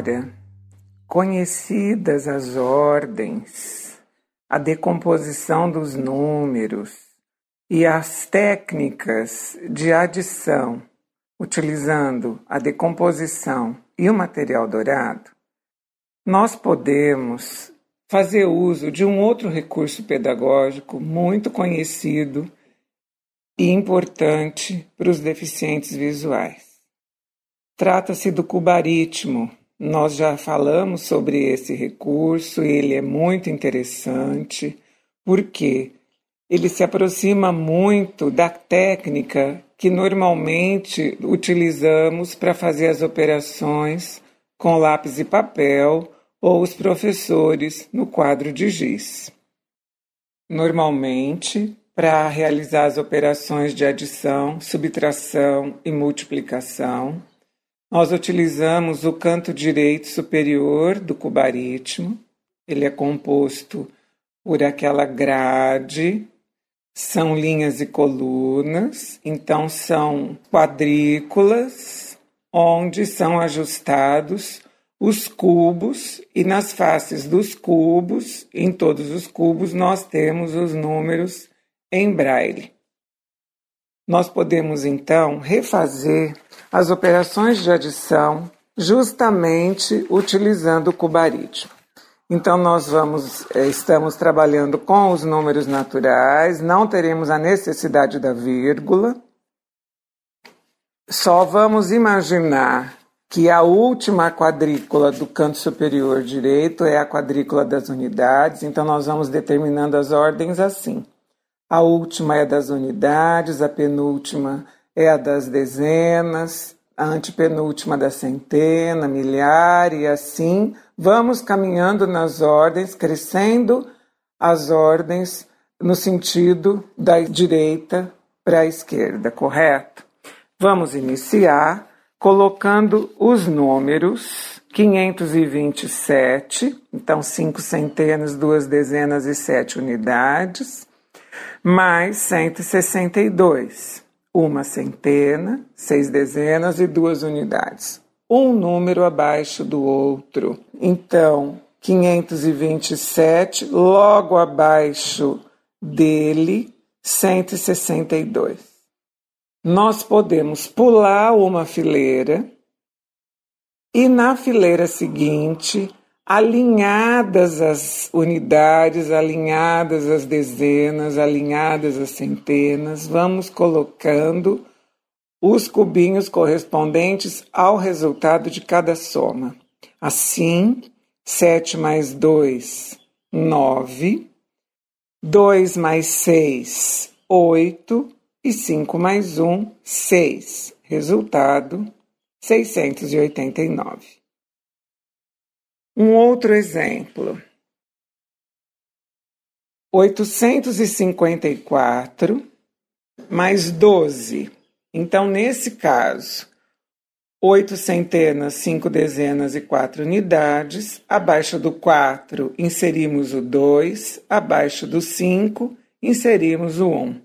Agora, conhecidas as ordens, a decomposição dos números e as técnicas de adição, utilizando a decomposição e o material dourado, nós podemos fazer uso de um outro recurso pedagógico muito conhecido e importante para os deficientes visuais. Trata-se do cubaritmo. Nós já falamos sobre esse recurso e ele é muito interessante porque ele se aproxima muito da técnica que normalmente utilizamos para fazer as operações com lápis e papel ou os professores no quadro de giz. Normalmente, para realizar as operações de adição, subtração e multiplicação, nós utilizamos o canto direito superior do cubaritmo. Ele é composto por aquela grade, são linhas e colunas, então são quadrículas onde são ajustados os cubos e nas faces dos cubos, em todos os cubos, nós temos os números em braille. Nós podemos então refazer as operações de adição justamente utilizando o cubaritmo. Então nós vamos eh, estamos trabalhando com os números naturais, não teremos a necessidade da vírgula. Só vamos imaginar que a última quadrícula do canto superior direito é a quadrícula das unidades, então nós vamos determinando as ordens assim. A última é das unidades, a penúltima é a das dezenas, a antepenúltima da centena, milhar e assim vamos caminhando nas ordens, crescendo as ordens no sentido da direita para a esquerda, correto? Vamos iniciar colocando os números 527, então cinco centenas, duas dezenas e sete unidades mais 162, uma centena, seis dezenas e duas unidades. Um número abaixo do outro. Então, 527, logo abaixo dele, 162. Nós podemos pular uma fileira e na fileira seguinte alinhadas as unidades, alinhadas as dezenas, alinhadas as centenas, vamos colocando os cubinhos correspondentes ao resultado de cada soma. Assim, 7 mais 2, 9, 2 mais 6, 8 e 5 mais 1, 6. Resultado, 689. Um outro exemplo. 854 mais 12. Então, nesse caso, 8 centenas, 5 dezenas e 4 unidades. Abaixo do 4, inserimos o 2. Abaixo do 5, inserimos o 1.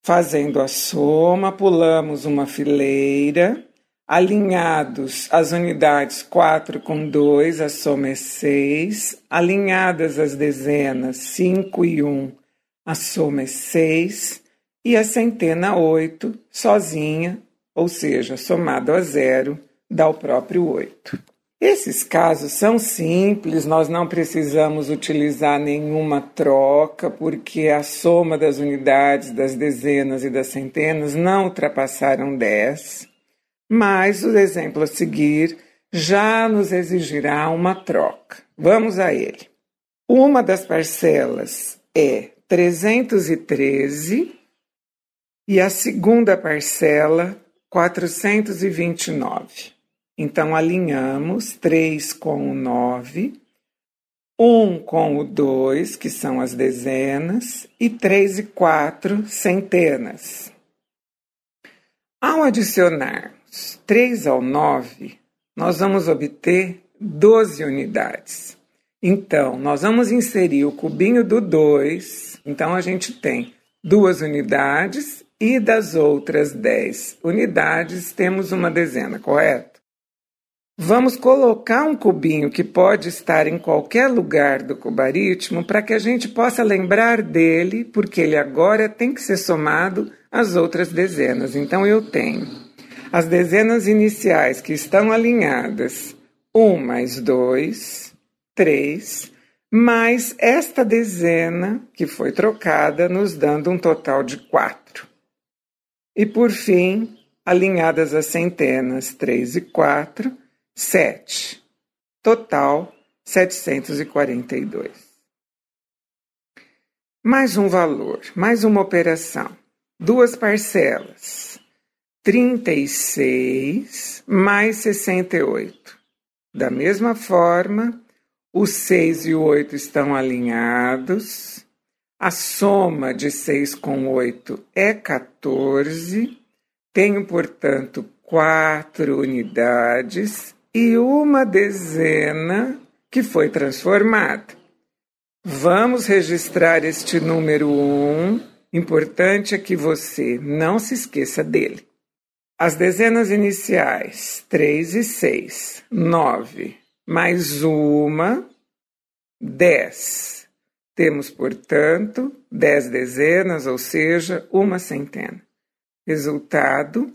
Fazendo a soma, pulamos uma fileira alinhados as unidades 4 com 2, a soma é 6, alinhadas as dezenas 5 e 1, a soma é 6, e a centena 8, sozinha, ou seja, somado a zero, dá o próprio 8. Esses casos são simples, nós não precisamos utilizar nenhuma troca, porque a soma das unidades, das dezenas e das centenas não ultrapassaram 10 mas o exemplo a seguir já nos exigirá uma troca. Vamos a ele. Uma das parcelas é 313 e a segunda parcela 429. Então alinhamos 3 com o 9, 1 com o 2, que são as dezenas, e 3 e 4 centenas. Ao adicionar 3 ao 9, nós vamos obter 12 unidades. Então, nós vamos inserir o cubinho do 2. Então, a gente tem duas unidades e das outras 10 unidades temos uma dezena, correto? Vamos colocar um cubinho que pode estar em qualquer lugar do cubaritmo para que a gente possa lembrar dele, porque ele agora tem que ser somado às outras dezenas. Então eu tenho as dezenas iniciais que estão alinhadas: 1 mais 2, 3, mais esta dezena que foi trocada, nos dando um total de 4. E por fim, alinhadas as centenas 3 e 4 sete. Total, 742. Mais um valor, mais uma operação. Duas parcelas. 36 mais 68. Da mesma forma, os 6 e o 8 estão alinhados. A soma de 6 com 8 é 14. Tenho, portanto, 4 unidades e uma dezena que foi transformada. Vamos registrar este número 1. Importante é que você não se esqueça dele. As dezenas iniciais, 3 e 6, 9, mais uma, 10. Temos, portanto, 10 dezenas, ou seja, uma centena. Resultado,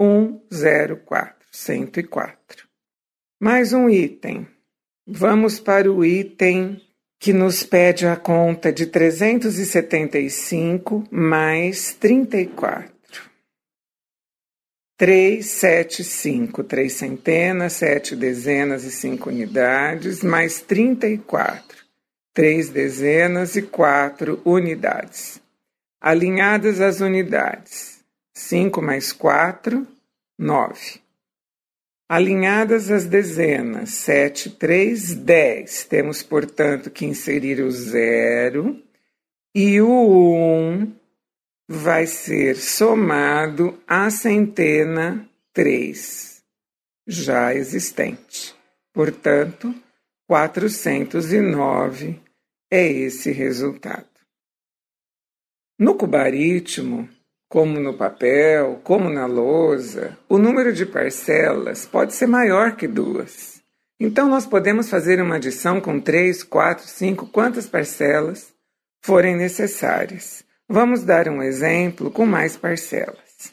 104, 104. Mais um item. Vamos para o item que nos pede a conta de 375 mais 34. 3, 7, 5, 3 centenas, 7 dezenas e 5 unidades, mais 34, 3 dezenas e 4 unidades. Alinhadas as unidades, 5 mais 4, 9. Alinhadas as dezenas 7, 3, 10, temos, portanto, que inserir o zero e o 1 vai ser somado à centena 3, já existente. Portanto, 409 é esse resultado. No cubaritmo, como no papel, como na lousa, o número de parcelas pode ser maior que duas. Então, nós podemos fazer uma adição com três, quatro, cinco, quantas parcelas forem necessárias. Vamos dar um exemplo com mais parcelas.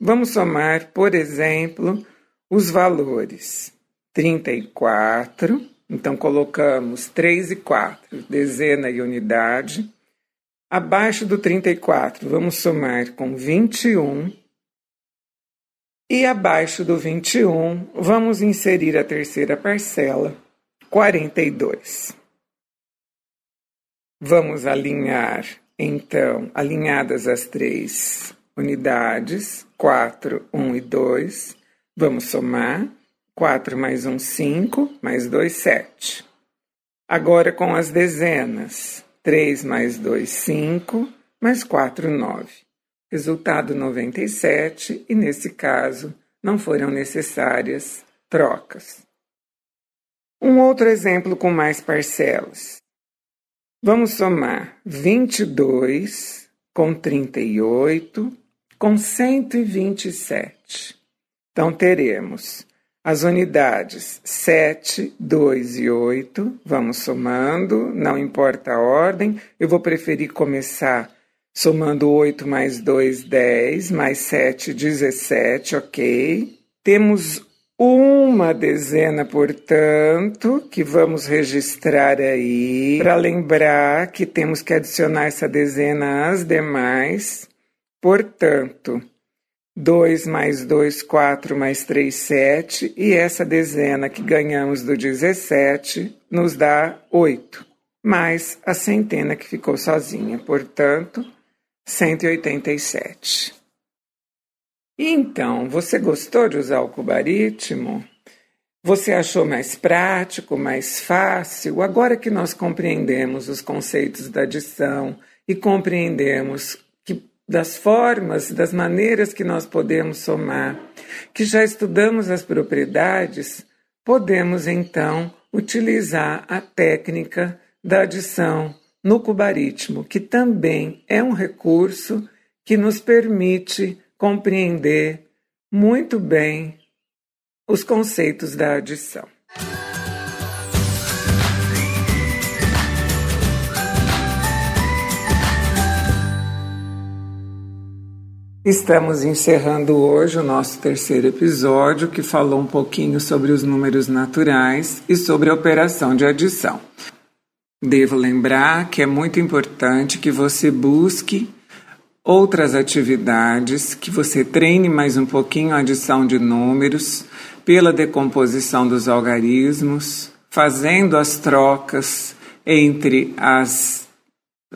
Vamos somar, por exemplo, os valores 34, então colocamos 3 e 4, dezena e unidade, Abaixo do 34, vamos somar com 21. E abaixo do 21, vamos inserir a terceira parcela, 42. Vamos alinhar, então, alinhadas as três unidades, 4, 1 e 2. Vamos somar. 4 mais 1, 5, mais 2, 7. Agora com as dezenas. 3 mais 2, 5, mais 4, 9. Resultado 97, e nesse caso não foram necessárias trocas. Um outro exemplo com mais parcelas. Vamos somar 22 com 38 com 127. Então teremos as unidades 7, 2 e 8, vamos somando, não importa a ordem. Eu vou preferir começar somando 8 mais 2, 10, mais 7, 17, ok. Temos uma dezena, portanto, que vamos registrar aí, para lembrar que temos que adicionar essa dezena às demais. Portanto, 2 mais 2, 4 mais 3, 7, e essa dezena que ganhamos do 17 nos dá 8, mais a centena que ficou sozinha, portanto, 187. Então, você gostou de usar o cubaritmo? Você achou mais prático, mais fácil? Agora que nós compreendemos os conceitos da adição e compreendemos das formas, das maneiras que nós podemos somar, que já estudamos as propriedades, podemos então utilizar a técnica da adição no cubaritmo, que também é um recurso que nos permite compreender muito bem os conceitos da adição. Estamos encerrando hoje o nosso terceiro episódio, que falou um pouquinho sobre os números naturais e sobre a operação de adição. Devo lembrar que é muito importante que você busque outras atividades, que você treine mais um pouquinho a adição de números pela decomposição dos algarismos, fazendo as trocas entre as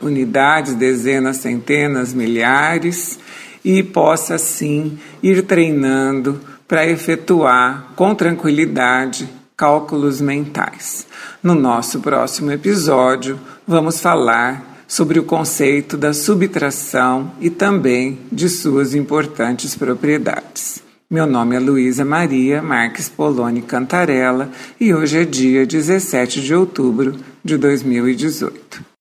unidades, dezenas, centenas, milhares e possa assim ir treinando para efetuar com tranquilidade cálculos mentais. No nosso próximo episódio, vamos falar sobre o conceito da subtração e também de suas importantes propriedades. Meu nome é Luísa Maria Marques Poloni Cantarella e hoje é dia 17 de outubro de 2018.